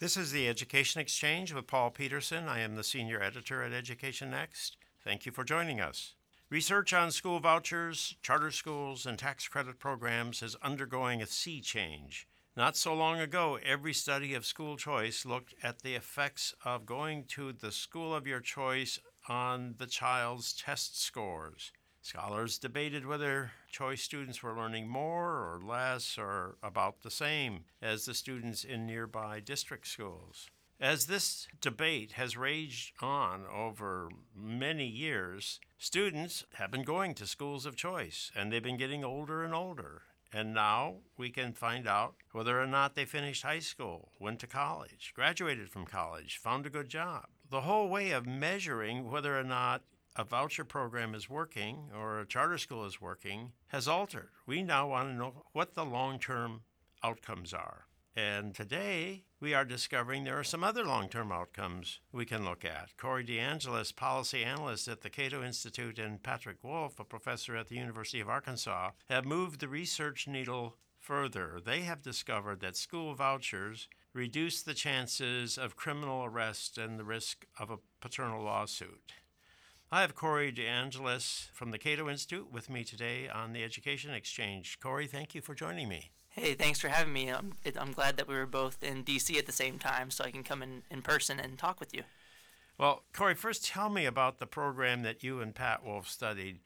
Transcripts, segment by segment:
This is the Education Exchange with Paul Peterson. I am the senior editor at Education Next. Thank you for joining us. Research on school vouchers, charter schools, and tax credit programs is undergoing a sea change. Not so long ago, every study of school choice looked at the effects of going to the school of your choice on the child's test scores. Scholars debated whether choice students were learning more or less or about the same as the students in nearby district schools. As this debate has raged on over many years, students have been going to schools of choice and they've been getting older and older. And now we can find out whether or not they finished high school, went to college, graduated from college, found a good job. The whole way of measuring whether or not a voucher program is working or a charter school is working has altered. We now want to know what the long term outcomes are. And today we are discovering there are some other long term outcomes we can look at. Corey DeAngelis, policy analyst at the Cato Institute, and Patrick Wolf, a professor at the University of Arkansas, have moved the research needle further. They have discovered that school vouchers reduce the chances of criminal arrest and the risk of a paternal lawsuit. I have Corey DeAngelis from the Cato Institute with me today on the Education Exchange. Corey, thank you for joining me. Hey, thanks for having me. I'm, I'm glad that we were both in DC at the same time so I can come in, in person and talk with you. Well, Corey, first tell me about the program that you and Pat Wolf studied.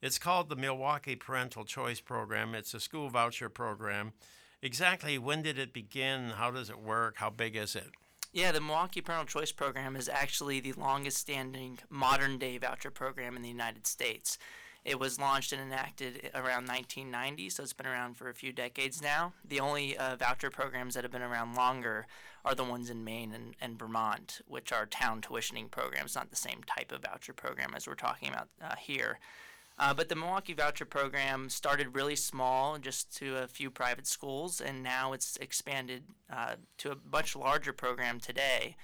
It's called the Milwaukee Parental Choice Program. It's a school voucher program. Exactly when did it begin? How does it work? How big is it? Yeah, the Milwaukee Parental Choice Program is actually the longest standing modern day voucher program in the United States. It was launched and enacted around 1990, so it's been around for a few decades now. The only uh, voucher programs that have been around longer are the ones in Maine and, and Vermont, which are town tuitioning programs, not the same type of voucher program as we're talking about uh, here. Uh, but the Milwaukee Voucher Program started really small, just to a few private schools, and now it's expanded uh, to a much larger program today.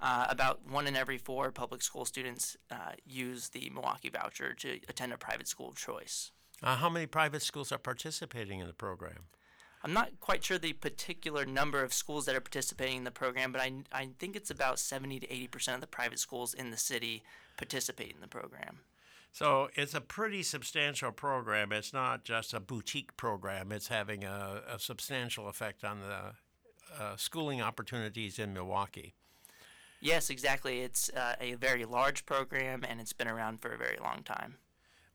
Uh, about one in every four public school students uh, use the Milwaukee Voucher to attend a private school of choice. Uh, how many private schools are participating in the program? I'm not quite sure the particular number of schools that are participating in the program, but I, I think it's about 70 to 80 percent of the private schools in the city participate in the program. So it's a pretty substantial program. It's not just a boutique program. It's having a, a substantial effect on the uh, schooling opportunities in Milwaukee. Yes, exactly. It's uh, a very large program and it's been around for a very long time.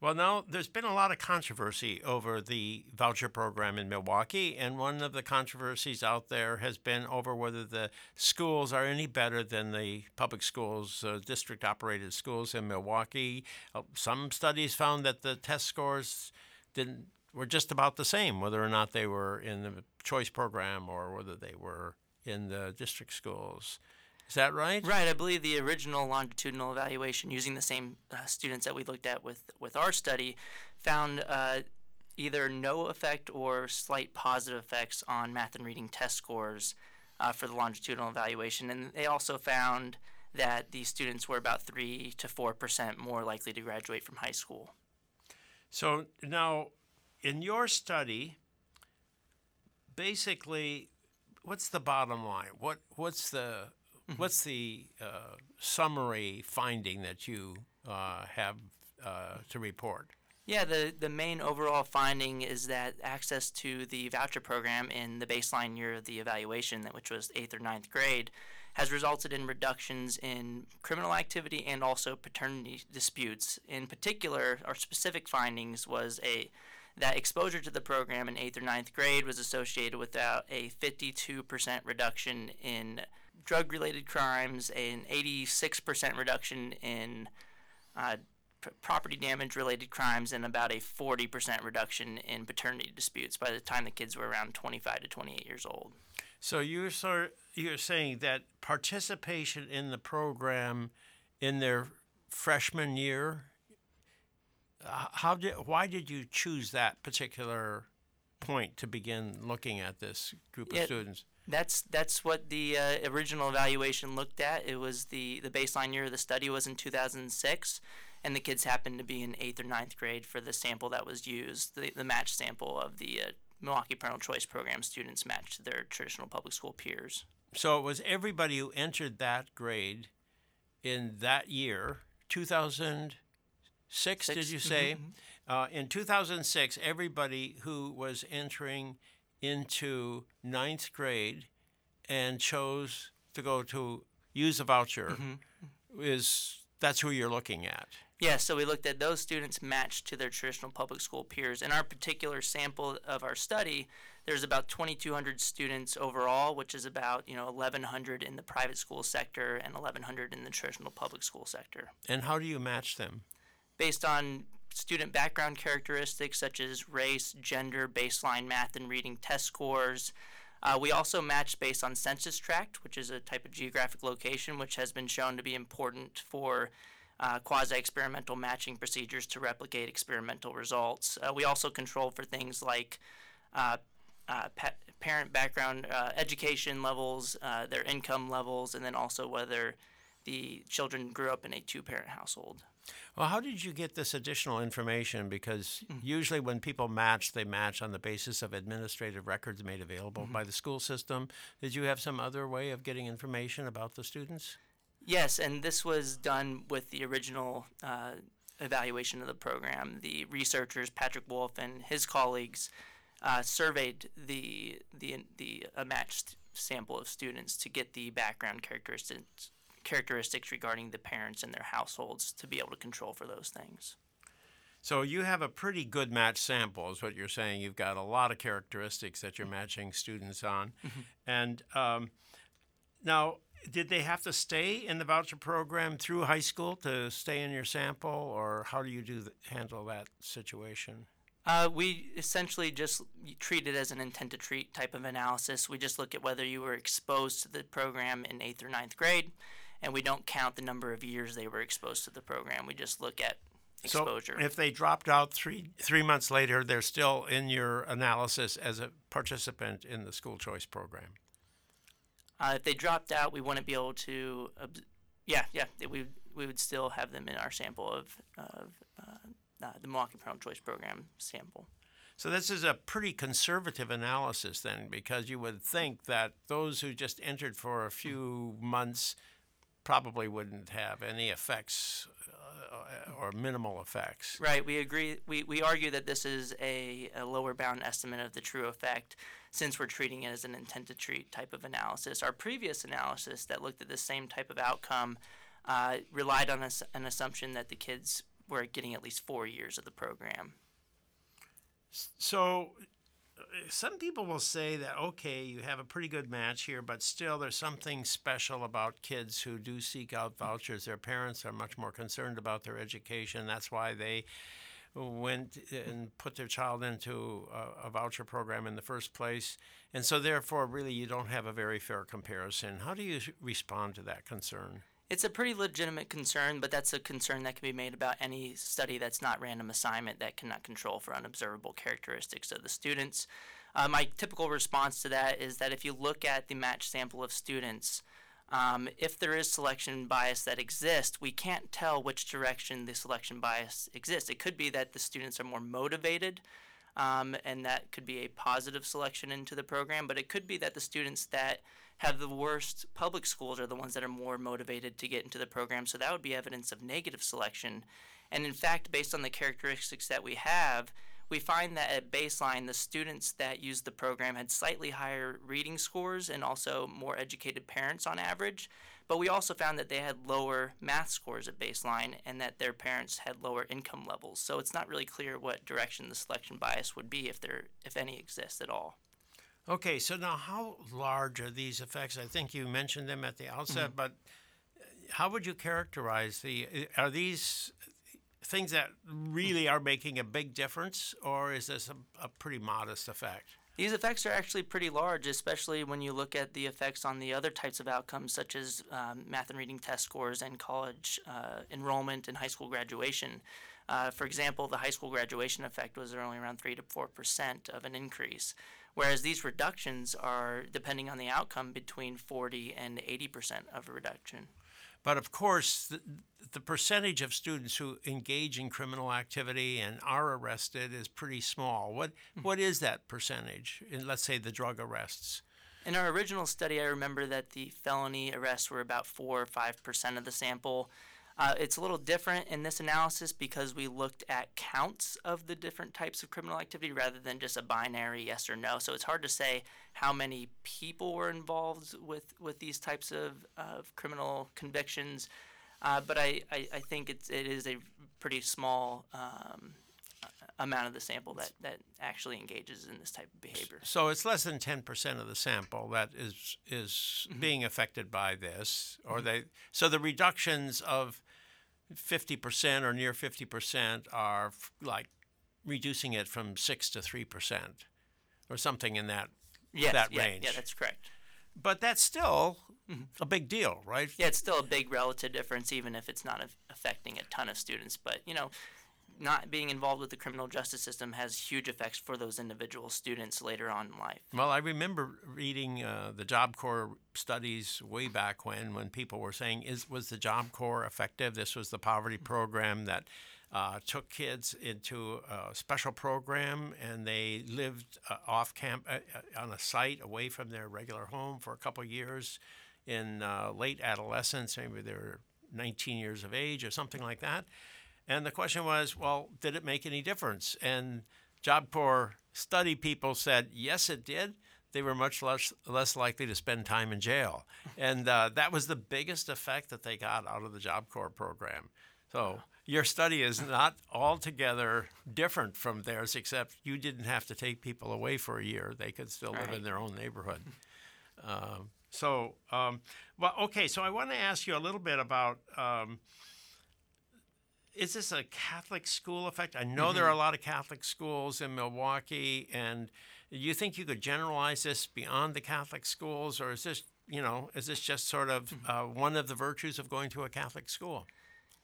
Well, now there's been a lot of controversy over the voucher program in Milwaukee, and one of the controversies out there has been over whether the schools are any better than the public schools, uh, district operated schools in Milwaukee. Uh, some studies found that the test scores didn't were just about the same, whether or not they were in the choice program or whether they were in the district schools. Is that right? Right. I believe the original longitudinal evaluation, using the same uh, students that we looked at with with our study, found uh, either no effect or slight positive effects on math and reading test scores uh, for the longitudinal evaluation, and they also found that these students were about three to four percent more likely to graduate from high school. So now, in your study, basically, what's the bottom line? What what's the Mm-hmm. What's the uh, summary finding that you uh, have uh, to report? Yeah, the, the main overall finding is that access to the voucher program in the baseline year of the evaluation, which was eighth or ninth grade, has resulted in reductions in criminal activity and also paternity disputes. In particular, our specific findings was a that exposure to the program in eighth or ninth grade was associated with about a 52% reduction in drug related crimes, an 86% reduction in uh, p- property damage related crimes, and about a 40% reduction in paternity disputes by the time the kids were around 25 to 28 years old. So you're sort you're saying that participation in the program in their freshman year how did why did you choose that particular point to begin looking at this group of it, students? That's that's what the uh, original evaluation looked at. It was the the baseline year of the study was in 2006, and the kids happened to be in eighth or ninth grade for the sample that was used, the the match sample of the uh, Milwaukee Parental Choice Program students matched their traditional public school peers. So it was everybody who entered that grade in that year, 2006, did Six, you say? mhm. Uh, in 2006, everybody who was entering into ninth grade and chose to go to use a voucher is that's who you're looking at. Yeah, so we looked at those students matched to their traditional public school peers. In our particular sample of our study, there's about 2,200 students overall, which is about you know 1,100 in the private school sector and 1,100 in the traditional public school sector. And how do you match them? Based on student background characteristics such as race, gender, baseline math and reading test scores. Uh, we also match based on census tract, which is a type of geographic location which has been shown to be important for uh, quasi experimental matching procedures to replicate experimental results. Uh, we also control for things like uh, uh, pa- parent background, uh, education levels, their income levels, and then also whether the children grew up in a two parent household. Well, how did you get this additional information? Because usually when people match, they match on the basis of administrative records made available by the school system. Did you have some other way of getting information about the students? Yes, and this was done with the original uh, evaluation of the program. The researchers, Patrick Wolf and his colleagues, uh, surveyed the the the a matched sample of students to get the background characteristics characteristics regarding the parents and their households to be able to control for those things. So you have a pretty good match sample, is what you're saying. You've got a lot of characteristics that you're matching students on. And um, now, did they have to stay in the voucher program through high school to stay in your sample, or how do you do th- handle that situation? Uh, we essentially just treat it as an intent to treat type of analysis. We just look at whether you were exposed to the program in eighth or ninth grade, and we don't count the number of years they were exposed to the program. We just look at exposure. So if they dropped out three three months later, they're still in your analysis as a participant in the school choice program. uh, if they dropped out, we wouldn't be able to. obs- yeah, yeah, we we would still have them in our sample of of uh, the Milwaukee Parental Choice Program sample. So this is a pretty conservative analysis then, because you would think that those who just entered for a few months probably wouldn't have any effects uh, or minimal effects. Right. We agree. We, we argue that this is a, a lower bound estimate of the true effect since we're treating it as an intent to treat type of analysis. Our previous analysis that looked at the same type of outcome uh, relied on us an assumption that the kids were getting at least four years of the program. So some people will say that okay, you have a pretty good match here, but still there's something special about kids who do seek out vouchers. Their parents are much more concerned about their education. That's why they went and put their child into a, a voucher program in the first place. And so therefore really you don't have a very fair comparison. How do you respond to that concern? It's a pretty legitimate concern, but that's a concern that can be made about any study that's not random assignment that cannot control for unobservable characteristics of the students. Uh, my typical response to that is that if you look at the matched sample of students, um, if there is selection bias that exists, we can't tell which direction the selection bias exists. It could be that the students are more motivated, um, and that could be a positive selection into the program, but it could be that the students that have the worst public schools are the ones that are more motivated to get into the program. So that would be evidence of negative selection. And in fact, based on the characteristics that we have, we find that at baseline, the students that used the program had slightly higher reading scores and also more educated parents on average. But we also found that they had lower math scores at baseline and that their parents had lower income levels. So it's not really clear what direction the selection bias would be if there if any exists at all. Okay, so now how large are these effects? I think you mentioned them at the outset, but how would you characterize the are these things that really are making a big difference or is this a, a pretty modest effect? These effects are actually pretty large, especially when you look at the effects on the other types of outcomes, such as um, math and reading test scores and college uh, enrollment and high school graduation. Uh, for example, the high school graduation effect was only around 3 to 4 percent of an increase, whereas these reductions are, depending on the outcome, between 40 and 80 percent of a reduction. But of course, the, the percentage of students who engage in criminal activity and are arrested is pretty small. What hmm. what is that percentage in let's say the drug arrests? In our original study, I remember that the felony arrests were about 4 or 5% of the sample. Uh, it's a little different in this analysis because we looked at counts of the different types of criminal activity rather than just a binary yes or no. So it's hard to say how many people were involved with, with these types of, of criminal convictions. Uh, but I, I, I, think it's, it is a pretty small um, amount of the sample that, that actually engages in this type of behavior. So it's less than 10% of the sample that is is mm-hmm. being affected by this or mm-hmm. they so the reductions of 50% or near 50% are f- like reducing it from 6 to 3% or something in that yes, that yeah, range. Yeah, that's correct. But that's still mm-hmm. a big deal, right? Yeah, it's still a big relative difference, even if it's not affecting a ton of students. But, you know, not being involved with the criminal justice system has huge effects for those individual students later on in life. Well, I remember reading uh, the Job Corps studies way back when, when people were saying, "Is was the Job Corps effective?" This was the poverty program that uh, took kids into a special program, and they lived uh, off camp uh, uh, on a site away from their regular home for a couple years in uh, late adolescence. Maybe they were 19 years of age or something like that and the question was, well, did it make any difference? And Job Corps study people said, yes, it did. They were much less less likely to spend time in jail, and uh, that was the biggest effect that they got out of the Job Corps program. So your study is not altogether different from theirs, except you didn't have to take people away for a year; they could still live in their own neighborhood. Uh, so, um, well, okay. So I want to ask you a little bit about. Um, is this a Catholic school effect? I know mm-hmm. there are a lot of Catholic schools in Milwaukee, and you think you could generalize this beyond the Catholic schools, or is this, you know, is this just sort of mm-hmm. uh, one of the virtues of going to a Catholic school?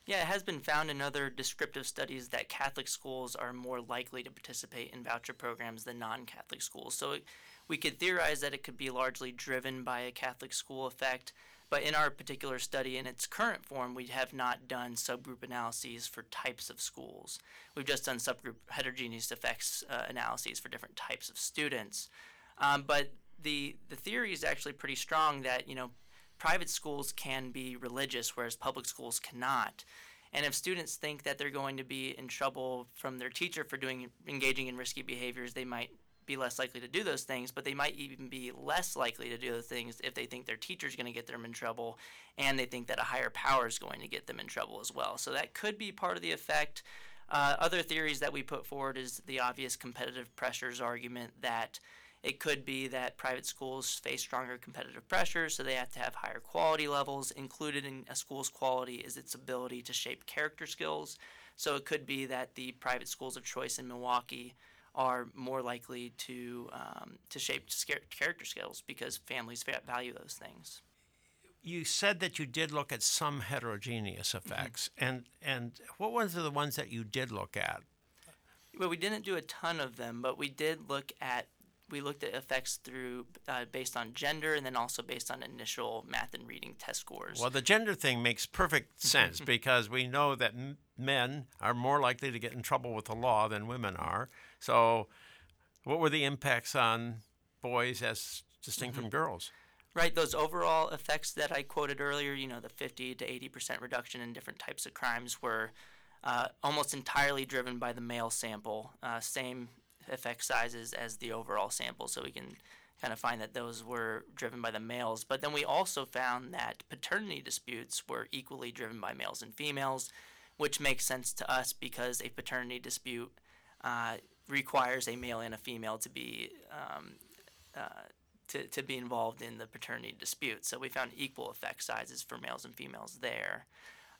Yeah, it has been found in other descriptive studies that Catholic schools are more likely to participate in voucher programs than non Catholic schools. So it, we could theorize that it could be largely driven by a Catholic school effect. But in our particular study, in its current form, we have not done subgroup analyses for types of schools. We've just done subgroup heterogeneous effects uh, analyses for different types of students. Um, but the the theory is actually pretty strong that you know private schools can be religious, whereas public schools cannot. And if students think that they're going to be in trouble from their teacher for doing engaging in risky behaviors, they might be less likely to do those things, but they might even be less likely to do those things if they think their teacher is going to get them in trouble and they think that a higher power is going to get them in trouble as well. So that could be part of the effect. Uh, other theories that we put forward is the obvious competitive pressures argument that it could be that private schools face stronger competitive pressures, so they have to have higher quality levels. Included in a school's quality is its ability to shape character skills. So it could be that the private schools of choice in Milwaukee are more likely to um, to shape character skills because families value those things. You said that you did look at some heterogeneous mm-hmm. effects, mm-hmm. and and what ones are the ones that you did look at? Well, we didn't do a ton of them, but we did look at we looked at effects through uh, based on gender and then also based on initial math and reading test scores. Well, the gender thing makes perfect sense because we know that m- men are more likely to get in trouble with the law than women are. So, what were the impacts on boys as distinct mm-hmm. from girls? Right, those overall effects that I quoted earlier, you know, the 50 to 80% reduction in different types of crimes were uh, almost entirely driven by the male sample. Uh, same effect sizes as the overall sample, so we can kind of find that those were driven by the males. But then we also found that paternity disputes were equally driven by males and females, which makes sense to us because a paternity dispute uh, requires a male and a female to be um, uh, to, to be involved in the paternity dispute. So we found equal effect sizes for males and females there.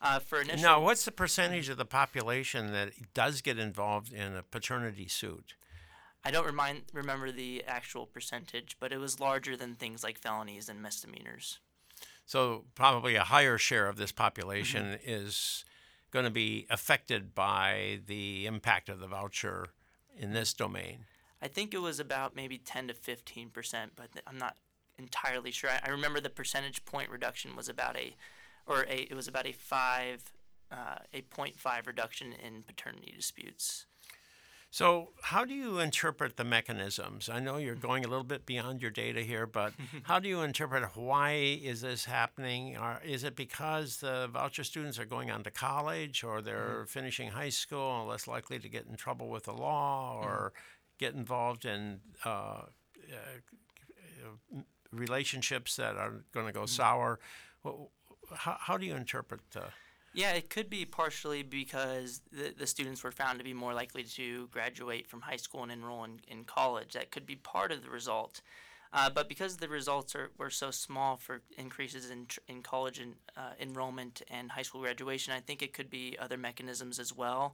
Uh, for initial, now, what's the percentage of the population that does get involved in a paternity suit? I don't remind, remember the actual percentage, but it was larger than things like felonies and misdemeanors. So probably a higher share of this population mm-hmm. is going to be affected by the impact of the voucher in this domain. I think it was about maybe 10 to 15 percent, but I'm not entirely sure. I, remember the percentage point reduction was about a, or a, it was about a five, uh, a 0.5 reduction in paternity disputes. So, how do you interpret the mechanisms? I know you're going a little bit beyond your data here, but how do you interpret why is this happening? Or is it because the voucher students are going on to college, or they're finishing high school and less likely to get in trouble with the law, or get involved in uh, uh, relationships that are going to go sour? Wh- How, how do you interpret? Uh, Yeah, it could be partially because the, the students were found to be more likely to graduate from high school and enroll in, in college. That could be part of the result. Uh, but because the results are, were so small for increases in, in college uh, enrollment and high school graduation, I think it could be other mechanisms as well.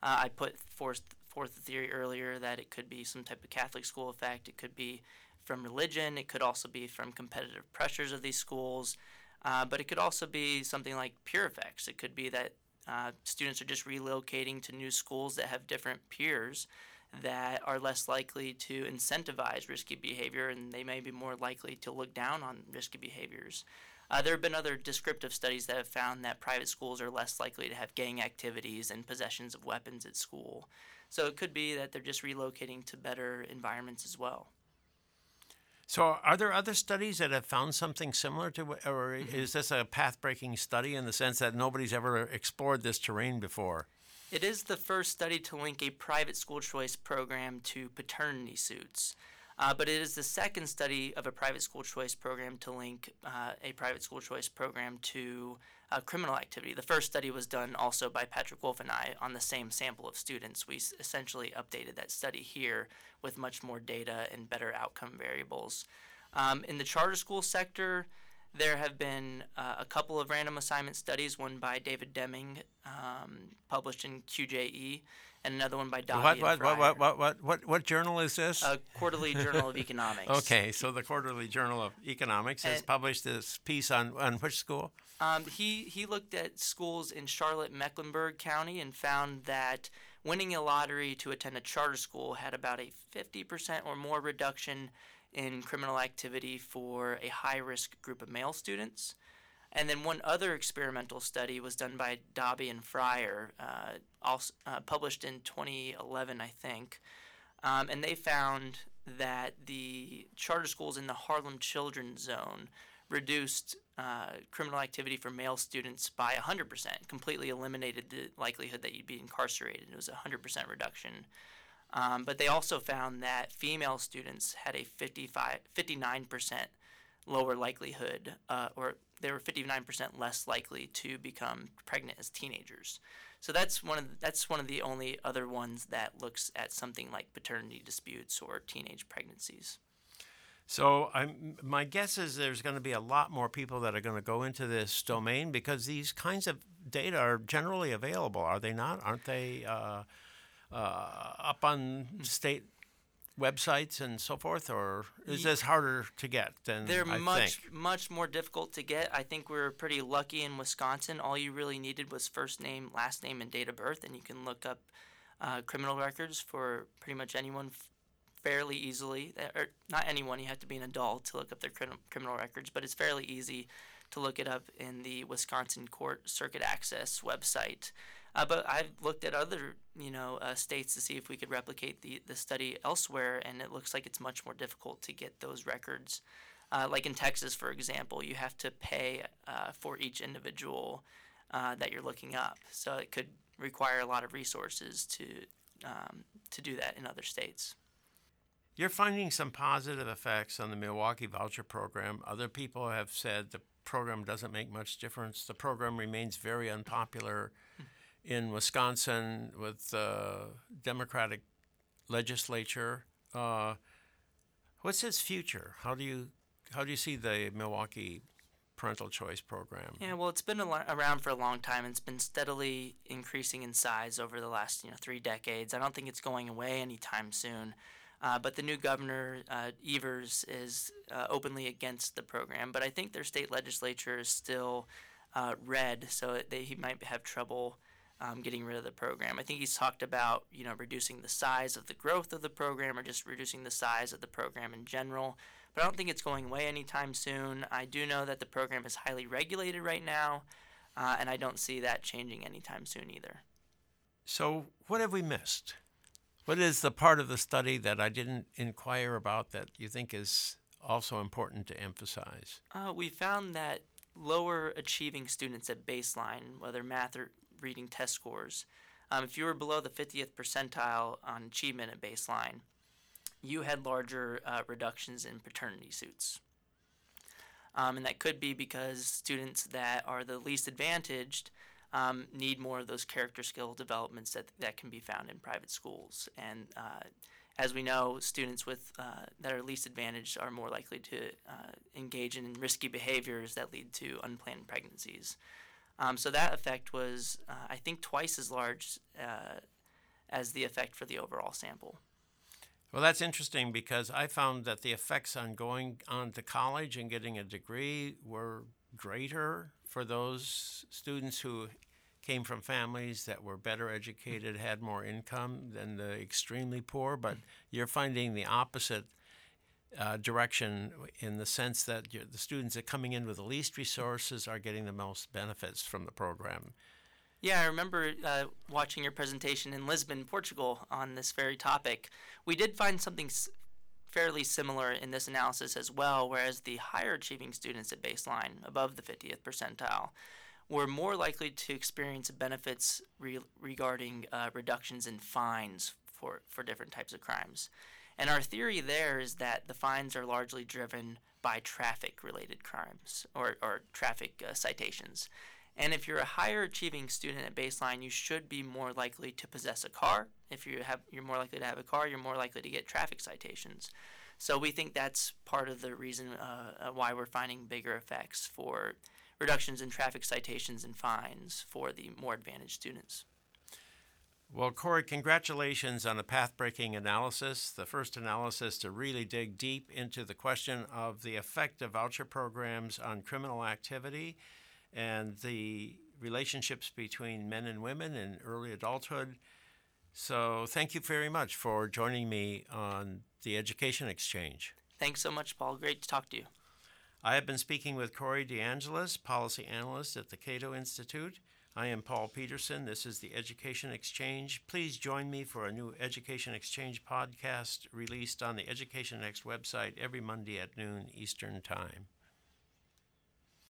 Uh, I put forth, forth the theory earlier that it could be some type of Catholic school effect. It could be from religion. It could also be from competitive pressures of these schools. Uh, but it could also be something like peer effects. It could be that uh, students are just relocating to new schools that have different peers that are less likely to incentivize risky behavior and they may be more likely to look down on risky behaviors. Uh, there have been other descriptive studies that have found that private schools are less likely to have gang activities and possessions of weapons at school. So it could be that they're just relocating to better environments as well. So, are there other studies that have found something similar to, or is this a path-breaking study in the sense that nobody's ever explored this terrain before? It is the first study to link a private school choice program to paternity suits. Uh, but it is the second study of a private school choice program to link uh, a private school choice program to uh, criminal activity. The first study was done also by Patrick Wolf and I on the same sample of students. We essentially updated that study here with much more data and better outcome variables. Um, in the charter school sector, there have been uh, a couple of random assignment studies, one by David Deming, um, published in QJE, and another one by Dobbie What, what, what, what, what, what, what, what journal is this? a Quarterly Journal of Economics. okay, so the Quarterly Journal of Economics has And- published this piece on, on which school? Um, he he looked at schools in Charlotte, Mecklenburg County, and found that winning a lottery to attend a charter school had about a 50% or more reduction in criminal activity for a high risk group of male students. And then one other experimental study was done by Dobbie and Fryer, uh, also, uh, published in 2011, I think. Um, and they found that the charter schools in the Harlem Children's Zone reduced uh, criminal activity for male students by 100%, completely eliminated the likelihood that you'd be incarcerated. It was a 100% reduction. Um, but they also found that female students had a 55, 59% lower likelihood, uh, or they were 59% less likely to become pregnant as teenagers. So that's one of the, that's one of the only other ones that looks at something like paternity disputes or teenage pregnancies. So I'm, my guess is there's going to be a lot more people that are going to go into this domain because these kinds of data are generally available, are they not? Aren't they uh, uh, up on state websites and so forth, or is this harder to get than They're I much think? much more difficult to get. I think we were pretty lucky in Wisconsin. All you really needed was first name, last name, and date of birth, and you can look up uh, criminal records for pretty much anyone f- fairly easily. Uh, Or not anyone. You have to be an adult to look up their crim- criminal records, but it's fairly easy to look it up in the Wisconsin Court Circuit Access website. Uh, but I've looked at other, you know, uh, states to see if we could replicate the, the study elsewhere, and it looks like it's much more difficult to get those records. Uh, like in Texas, for example, you have to pay uh, for each individual uh, that you're looking up. So it could require a lot of resources to um, to do that in other states. You're finding some positive effects on the Milwaukee voucher program. Other people have said the program doesn't make much difference. The program remains very unpopular in Wisconsin with the Democratic legislature. Uh, what's its future? How do you how do you see the Milwaukee parental choice program? Yeah, well, it's been lo- around for a long time. It's been steadily increasing in size over the last you know three decades. I don't think it's going away anytime soon. Uh, but the new governor, uh, Evers, is uh, openly against the program. But I think their state legislature is still uh, red, so they, he might have trouble um, getting rid of the program. I think he's talked about you know reducing the size of the growth of the program or just reducing the size of the program in general. But I don't think it's going away anytime soon. I do know that the program is highly regulated right now, uh, and I don't see that changing anytime soon either. So what have we missed? What is the part of the study that I didn't inquire about that you think is also important to emphasize? Uh, we found that lower achieving students at baseline, whether math or reading test scores, um, if you were below the 50th percentile on achievement at baseline, you had larger uh, reductions in paternity suits. Um, and that could be because students that are the least advantaged um, need more of those character skill developments that, that can be found in private schools. And uh, as we know, students with uh, that are least advantaged are more likely to uh, engage in risky behaviors that lead to unplanned pregnancies. Um, so that effect was, uh, I think, twice as large uh, as the effect for the overall sample. Well, that's interesting because I found that the effects on going on to college and getting a degree were greater for those students who came from families that were better educated, had more income than the extremely poor. But you're finding the opposite uh, direction in the sense that the students that are coming in with the least resources are getting the most benefits from the program. Yeah, I remember uh, watching your presentation in Lisbon, Portugal, on this very topic. We did find something s- fairly similar in this analysis as well, whereas the higher achieving students at baseline, above the 50th percentile, were more likely to experience benefits re- regarding uh, reductions in fines for, for different types of crimes. And our theory there is that the fines are largely driven by traffic related crimes or, or traffic uh, citations. And if you're a higher achieving student at baseline, you should be more likely to possess a car. If you have, you're more likely to have a car, you're more likely to get traffic citations. So we think that's part of the reason uh, uh why we're finding bigger effects for reductions in traffic citations and fines for the more advantaged students. Well, Corey, congratulations on a path breaking analysis, the first analysis to really dig deep into the question of the effect of voucher programs on criminal activity and the relationships between men and women in early adulthood. So, thank you very much for joining me on the Education Exchange. Thanks so much, Paul. Great to talk to you. I have been speaking with Corey DeAngelis, policy analyst at the Cato Institute. I am Paul Peterson. This is the Education Exchange. Please join me for a new Education Exchange podcast released on the Education Next website every Monday at noon Eastern Time.